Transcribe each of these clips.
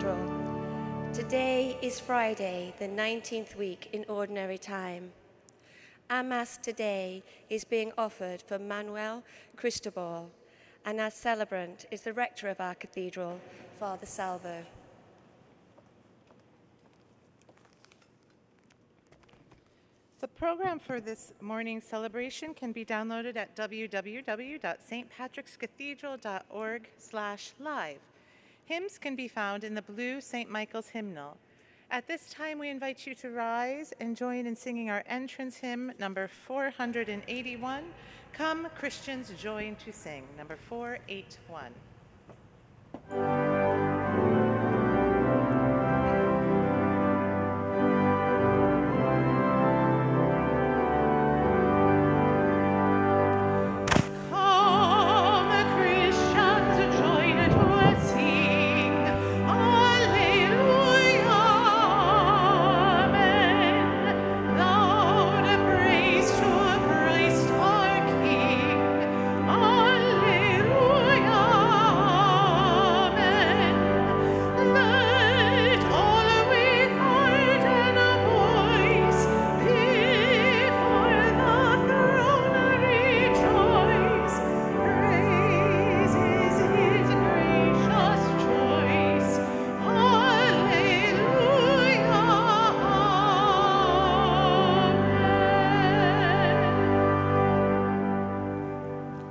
Cathedral. Today is Friday, the 19th week in Ordinary Time. Our Mass today is being offered for Manuel Cristobal, and our celebrant is the rector of our cathedral, Father Salvo. The program for this morning's celebration can be downloaded at www.stpatrickscathedral.org/live. Hymns can be found in the blue St. Michael's hymnal. At this time, we invite you to rise and join in singing our entrance hymn, number 481. Come, Christians, join to sing, number 481.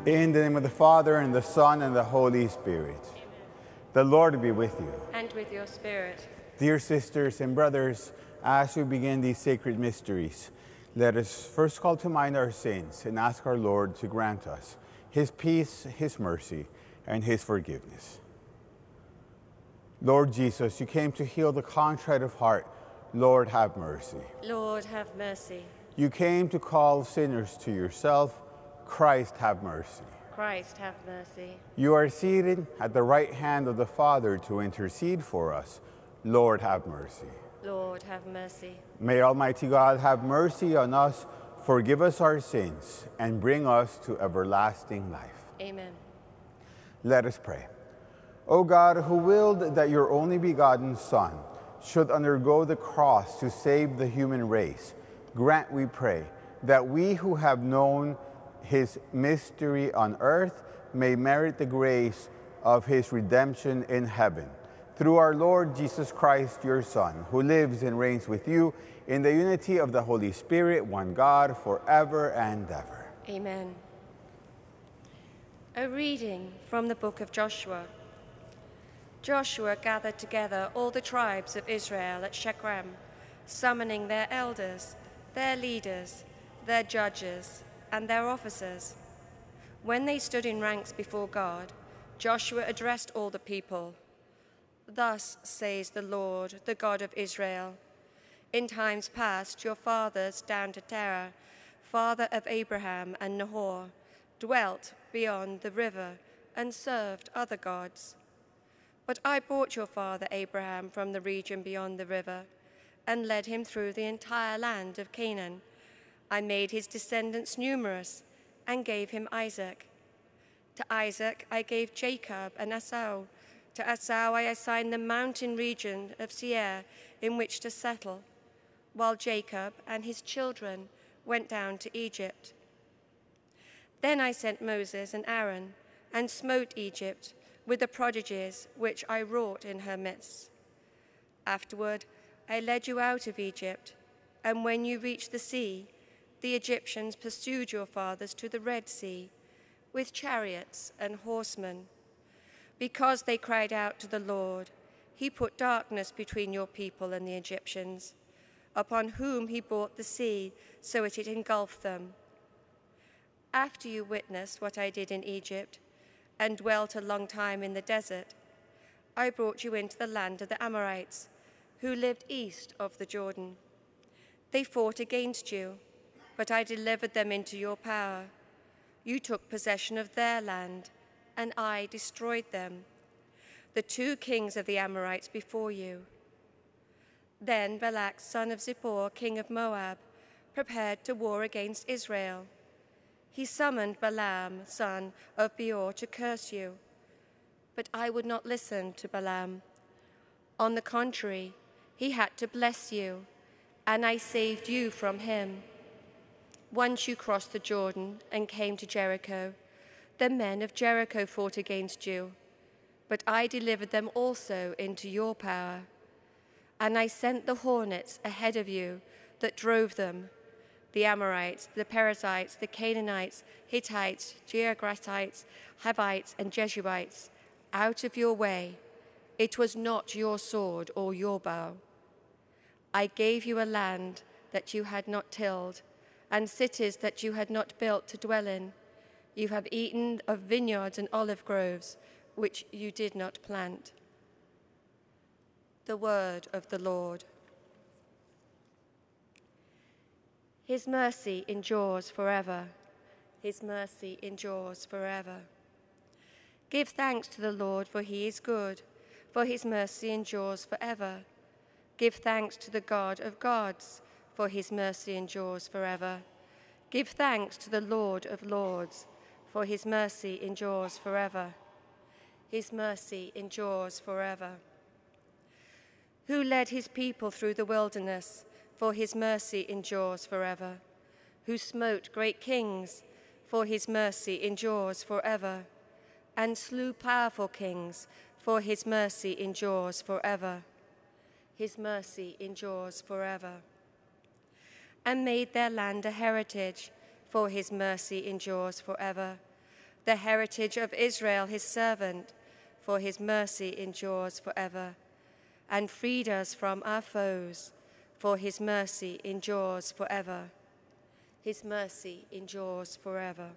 In the name of the Father, and the Son, and the Holy Spirit. Amen. The Lord be with you. And with your spirit. Dear sisters and brothers, as we begin these sacred mysteries, let us first call to mind our sins and ask our Lord to grant us his peace, his mercy, and his forgiveness. Lord Jesus, you came to heal the contrite of heart. Lord, have mercy. Lord, have mercy. You came to call sinners to yourself. Christ, have mercy. Christ, have mercy. You are seated at the right hand of the Father to intercede for us. Lord, have mercy. Lord, have mercy. May Almighty God have mercy on us, forgive us our sins, and bring us to everlasting life. Amen. Let us pray. O God, who willed that your only begotten Son should undergo the cross to save the human race, grant, we pray, that we who have known his mystery on earth may merit the grace of his redemption in heaven. Through our Lord Jesus Christ, your Son, who lives and reigns with you in the unity of the Holy Spirit, one God, forever and ever. Amen. A reading from the book of Joshua. Joshua gathered together all the tribes of Israel at Shechem, summoning their elders, their leaders, their judges, and their officers. When they stood in ranks before God, Joshua addressed all the people. Thus says the Lord, the God of Israel In times past, your fathers down to Terah, father of Abraham and Nahor, dwelt beyond the river and served other gods. But I brought your father Abraham from the region beyond the river and led him through the entire land of Canaan. I made his descendants numerous and gave him Isaac. To Isaac I gave Jacob and Esau. To Esau I assigned the mountain region of Seir in which to settle, while Jacob and his children went down to Egypt. Then I sent Moses and Aaron and smote Egypt with the prodigies which I wrought in her midst. Afterward, I led you out of Egypt, and when you reached the sea, the Egyptians pursued your fathers to the Red Sea with chariots and horsemen. Because they cried out to the Lord, he put darkness between your people and the Egyptians, upon whom he brought the sea so that it engulfed them. After you witnessed what I did in Egypt and dwelt a long time in the desert, I brought you into the land of the Amorites, who lived east of the Jordan. They fought against you, but I delivered them into your power. You took possession of their land, and I destroyed them, the two kings of the Amorites before you. Then Balak, son of Zippor, king of Moab, prepared to war against Israel. He summoned Balaam, son of Beor, to curse you. But I would not listen to Balaam. On the contrary, he had to bless you, and I saved you from him. Once you crossed the Jordan and came to Jericho, the men of Jericho fought against you, but I delivered them also into your power. And I sent the hornets ahead of you that drove them the Amorites, the Perizzites, the Canaanites, Hittites, Girgashites, Hivites, and Jebusites out of your way. It was not your sword or your bow. I gave you a land that you had not tilled, and cities that you had not built to dwell in. You have eaten of vineyards and olive groves, which you did not plant. The word of the Lord. His mercy endures forever. His mercy endures forever. Give thanks to the Lord, for he is good, for his mercy endures forever. Give thanks to the God of gods, for his mercy endures forever. Give thanks to the Lord of lords, for his mercy endures forever. His mercy endures forever. Who led his people through the wilderness? for his mercy endures forever. Who smote great kings, for his mercy endures forever. And slew powerful kings, for his mercy endures forever. His mercy endures forever. And made their land a heritage, for his mercy endures forever. The heritage of Israel, his servant, for his mercy endures forever. And freed us from our foes for his mercy endures forever. His mercy endures forever.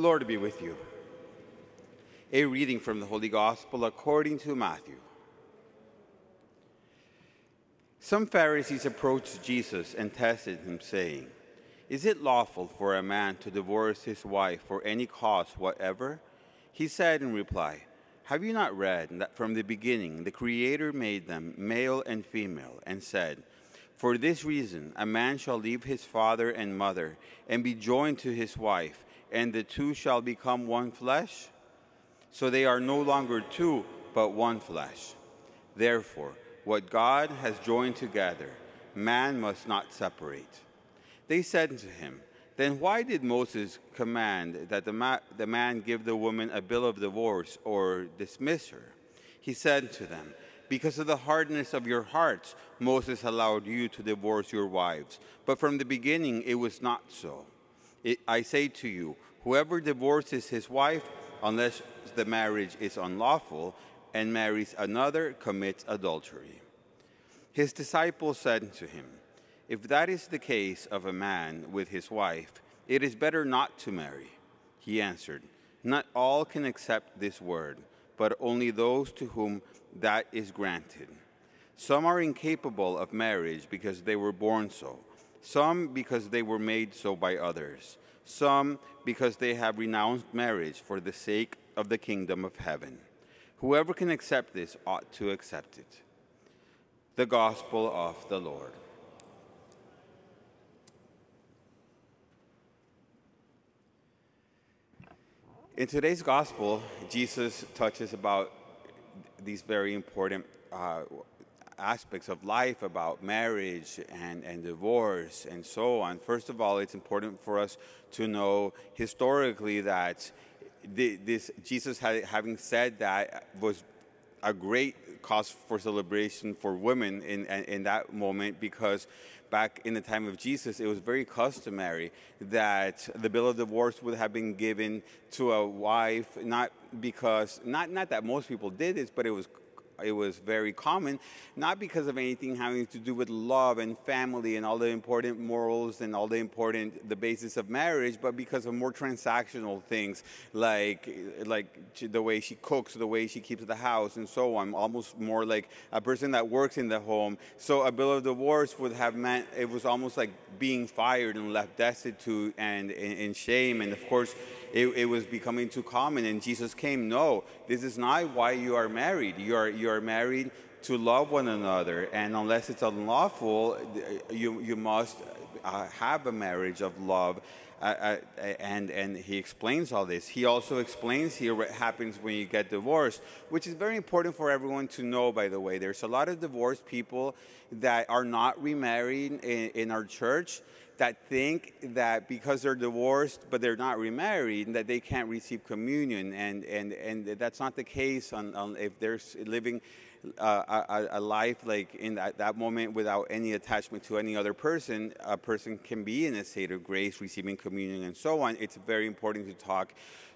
Lord be with you. A reading from the Holy Gospel according to Matthew. Some Pharisees approached Jesus and tested him, saying, Is it lawful for a man to divorce his wife for any cause whatever? He said in reply, Have you not read that from the beginning the Creator made them male and female, and said, For this reason a man shall leave his father and mother and be joined to his wife? And the two shall become one flesh? So they are no longer two, but one flesh. Therefore, what God has joined together, man must not separate. They said to him, Then why did Moses command that the, ma- the man give the woman a bill of divorce or dismiss her? He said to them, Because of the hardness of your hearts, Moses allowed you to divorce your wives. But from the beginning it was not so. I say to you, whoever divorces his wife, unless the marriage is unlawful, and marries another, commits adultery. His disciples said to him, If that is the case of a man with his wife, it is better not to marry. He answered, Not all can accept this word, but only those to whom that is granted. Some are incapable of marriage because they were born so some because they were made so by others, some because they have renounced marriage for the sake of the kingdom of heaven. Whoever can accept this ought to accept it. The Gospel of the Lord. In today's Gospel, Jesus touches about these very important uh, aspects of life about marriage and, and divorce and so on. First of all, it's important for us to know historically that this Jesus having said that was a great cause for celebration for women in, in that moment because back in the time of Jesus, it was very customary that the bill of divorce would have been given to a wife, not because, not, not that most people did this, but it was it was very common, not because of anything having to do with love and family and all the important morals and all the important the basis of marriage, but because of more transactional things like like the way she cooks, the way she keeps the house, and so on. Almost more like a person that works in the home. So a bill of divorce would have meant it was almost like being fired and left destitute and in shame, and of course it, it, was becoming too common and Jesus came. No, this is not why you are married. You are, you are married to love one another. And unless it's unlawful, you, you must uh, have a marriage of love. Uh, uh, and, and he explains all this. He also explains here what happens when you get divorced, which is very important for everyone to know, by the way. There's a lot of divorced people that are not remarried in, in our church that think that because they're divorced but they're not remarried that they can't receive communion. And and and that's not the case on, on if they're living uh, a, a, life like in that, that moment without any attachment to any other person a person can be in a state of grace receiving communion and so on it's very important to talk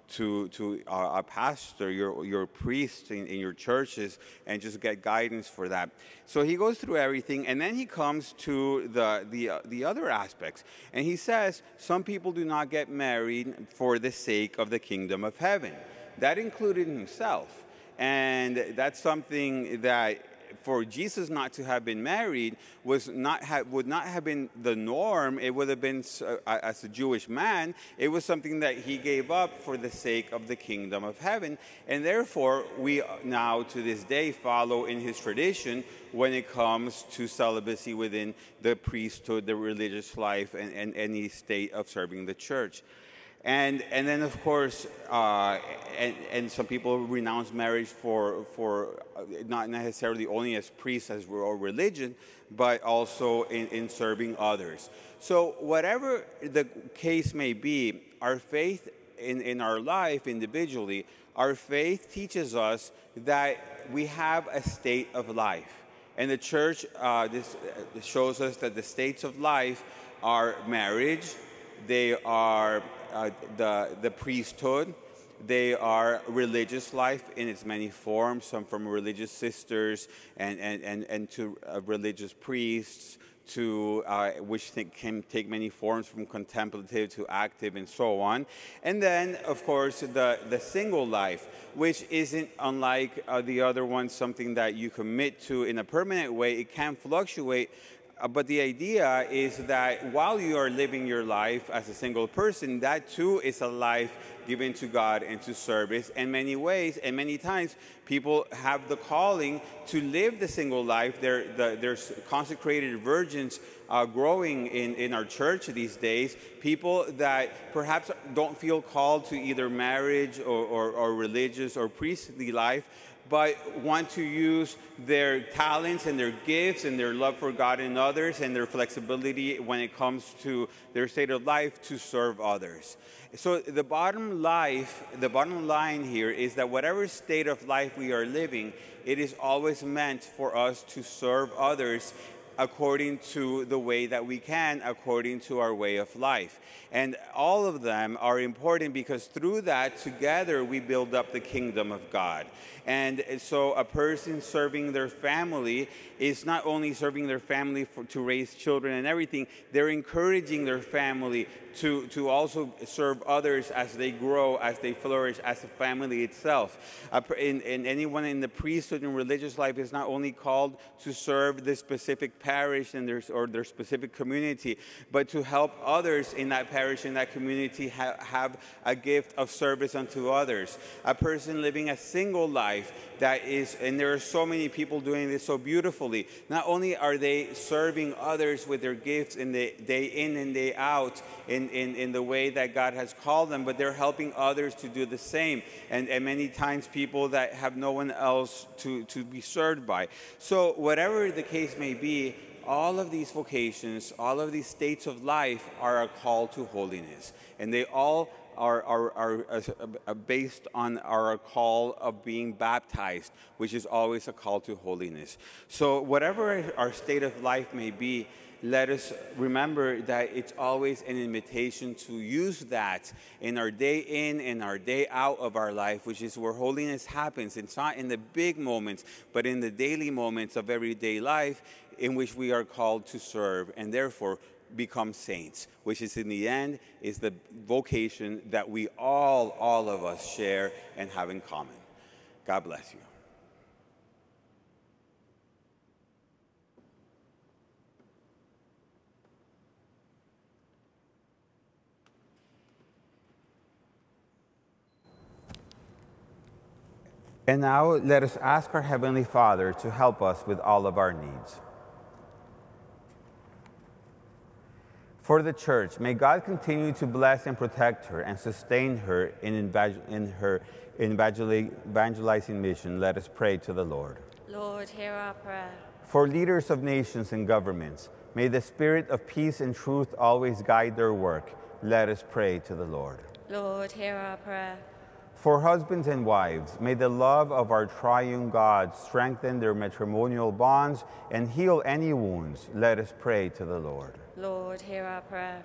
to to a pastor, your your priest in, in, your churches, and just get guidance for that. So he goes through everything, and then he comes to the the uh, the other aspects, and he says some people do not get married for the sake of the kingdom of heaven. That included himself, and that's something that for Jesus not to have been married was not have, would not have been the norm. It would have been uh, as a Jewish man. It was something that he gave up for the sake of the kingdom of heaven, and therefore we now to this day follow in his tradition when it comes to celibacy within the priesthood, the religious life, and, and any state of serving the church. And, and then, of course, uh, and, and some people renounce marriage for, for uh, not necessarily only as priests as or religion, but also in, in serving others. So, whatever the case may be, our faith in, in our life individually, our faith teaches us that we have a state of life. And the church uh, this shows us that the states of life are marriage, they are uh, the, the priesthood. They are religious life in its many forms, some from religious sisters and, and, and, and to uh, religious priests, to uh, which can take many forms from contemplative to active and so on. And then, of course, the, the single life, which isn't unlike uh, the other one, something that you commit to in a permanent way. It can fluctuate, but the idea is that while you are living your life as a single person, that too is a life given to God and to service. In many ways, and many times, people have the calling to live the single life. There, the, there's consecrated virgins uh, growing in, in our church these days. People that perhaps don't feel called to either marriage or, or, or religious or priestly life but want to use their talents and their gifts and their love for God and others and their flexibility when it comes to their state of life to serve others. So the bottom life, the bottom line here is that whatever state of life we are living, it is always meant for us to serve others according to the way that we can, according to our way of life. And all of them are important because through that, together, we build up the kingdom of God. And so a person serving their family is not only serving their family for, to raise children and everything, they're encouraging their family to, to also serve others as they grow, as they flourish, as a family itself. and, anyone in the priesthood and religious life is not only called to serve the specific parish and their, or their specific community, but to help others in that parish, in that community, ha- have a gift of service unto others. A person living a single life that is, and there are so many people doing this so beautifully. Not only are they serving others with their gifts in the day in and day out in, in, in the way that God has called them, but they're helping others to do the same. And, and many times people that have no one else to, to be served by. So, whatever the case may be, all of these vocations, all of these states of life are a call to holiness. And they all are, are, are, uh, are, uh, uh, based on our call of being baptized, which is always a call to holiness. So, whatever our state of life may be, let us remember that it's always an invitation to use that in our day in and our day out of our life, which is where holiness happens. It's not in the big moments, but in the daily moments of everyday life in which we are called to serve and therefore become saints, which is in the end is the vocation that we all, all of us share and have in common. God bless you. And now let us ask our Heavenly Father to help us with all of our needs. For the church, may God continue to bless and protect her and sustain her in, in her evangelizing mission. Let us pray to the Lord. Lord, hear our prayer. For leaders of nations and governments, may the spirit of peace and truth always guide their work. Let us pray to the Lord. Lord, hear our prayer. For husbands and wives, may the love of our triune God strengthen their matrimonial bonds and heal any wounds. Let us pray to the Lord. Lord, hear our prayer.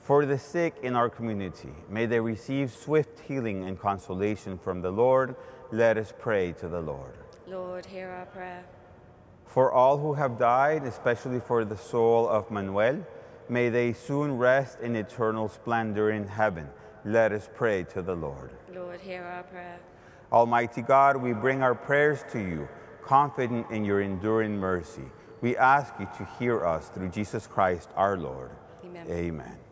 For the sick in our community, may they receive swift healing and consolation from the Lord. Let us pray to the Lord. Lord, hear our prayer. For all who have died, especially for the soul of Manuel, may they soon rest in eternal splendor in heaven. Let us pray to the Lord. Lord, hear our prayer. Almighty God, we bring our prayers to you, confident in your enduring mercy. We ask you to hear us through Jesus Christ our Lord. Amen. Amen.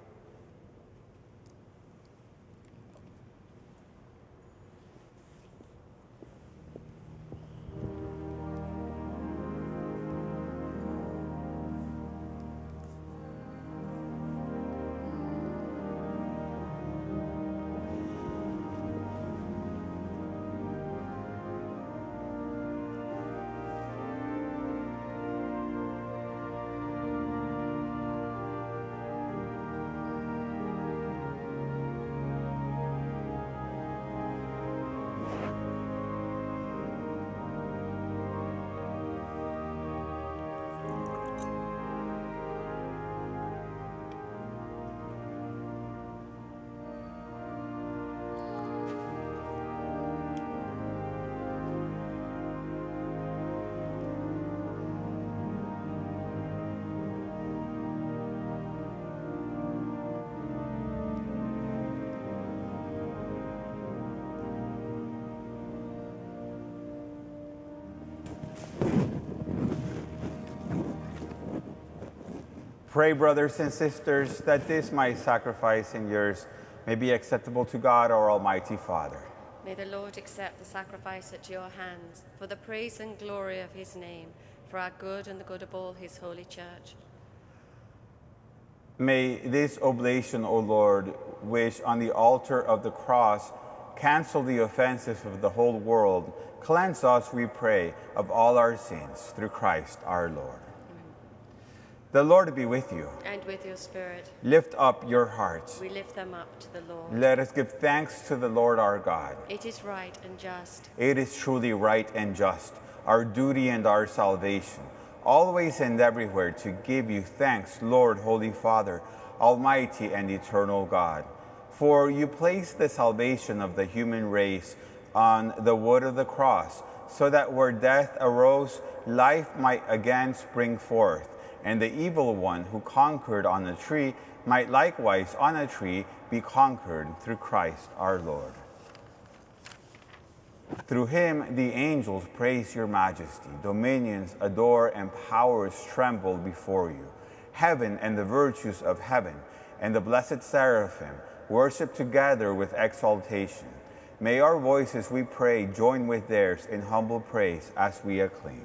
Pray, brothers and sisters, that this my sacrifice and yours may be acceptable to God, our Almighty Father. May the Lord accept the sacrifice at your hands for the praise and glory of his name, for our good and the good of all his holy church. May this oblation, O Lord, which on the altar of the cross cancel the offenses of the whole world, cleanse us, we pray, of all our sins through Christ our Lord. The Lord be with you. And with your spirit. Lift up your hearts. We lift them up to the Lord. Let us give thanks to the Lord our God. It is right and just. It is truly right and just, our duty and our salvation, always and everywhere to give you thanks, Lord, Holy Father, Almighty and eternal God. For you placed the salvation of the human race on the wood of the cross, so that where death arose, life might again spring forth and the evil one who conquered on a tree might likewise on a tree be conquered through Christ our Lord. Through him, the angels praise your majesty. Dominions adore and powers tremble before you. Heaven and the virtues of heaven and the blessed seraphim worship together with exaltation. May our voices, we pray, join with theirs in humble praise as we acclaim.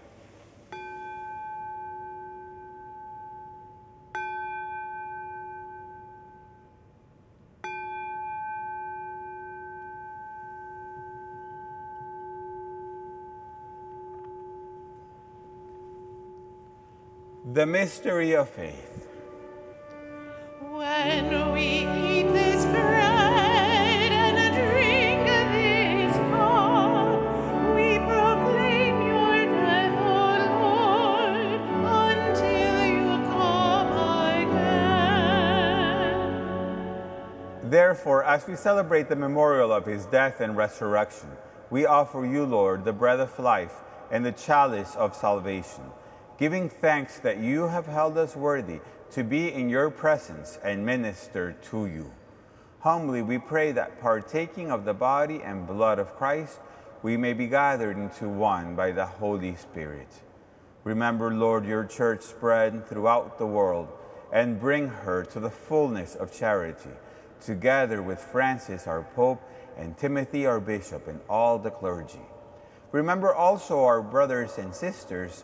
The mystery of faith. When we eat this bread and drink this cup, we proclaim your death, O Lord, until you come again. Therefore, as we celebrate the memorial of his death and resurrection, we offer you, Lord, the bread of life and the chalice of salvation, giving thanks that you have held us worthy to be in your presence and minister to you. Humbly we pray that partaking of the body and blood of Christ, we may be gathered into one by the Holy Spirit. Remember, Lord, your church spread throughout the world and bring her to the fullness of charity, together with Francis, our Pope, and Timothy, our Bishop, and all the clergy. Remember also our brothers and sisters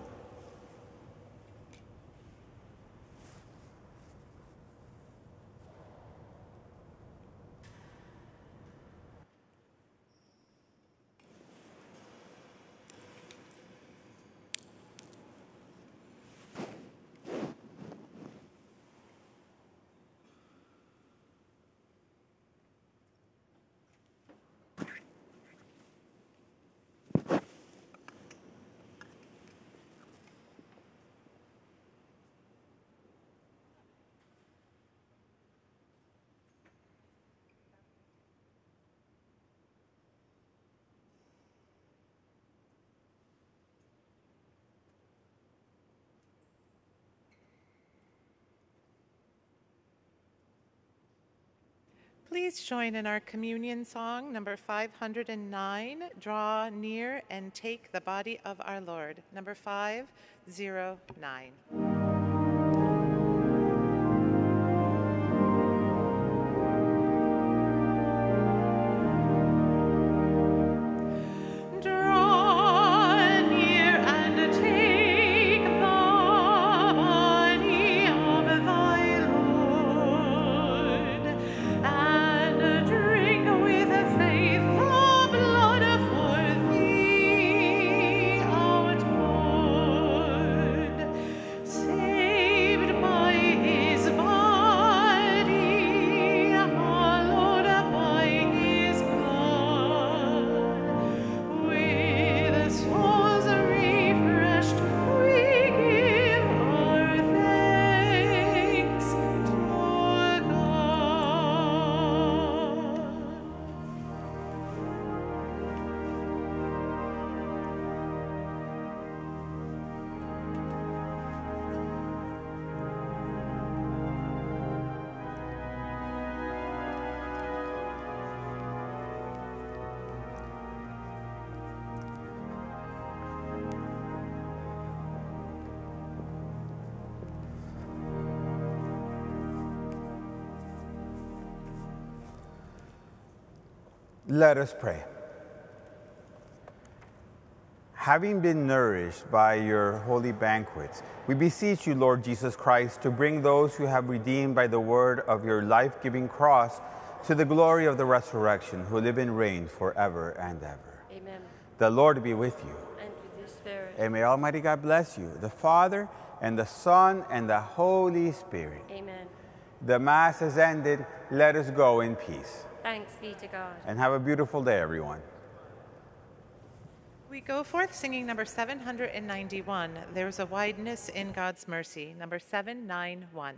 Please join in our communion song, number 509, Draw Near and Take the Body of Our Lord, number 509. Let us pray. Having been nourished by your holy banquets, we beseech you, Lord Jesus Christ, to bring those who have redeemed by the word of your life giving cross to the glory of the resurrection, who live and reign forever and ever. Amen. The Lord be with you. And with your spirit. And may Almighty God bless you, the Father, and the Son, and the Holy Spirit. Amen. The Mass has ended. Let us go in peace. Thanks be to God. And have a beautiful day, everyone. We go forth singing number 791, There's a Wideness in God's Mercy, number 791.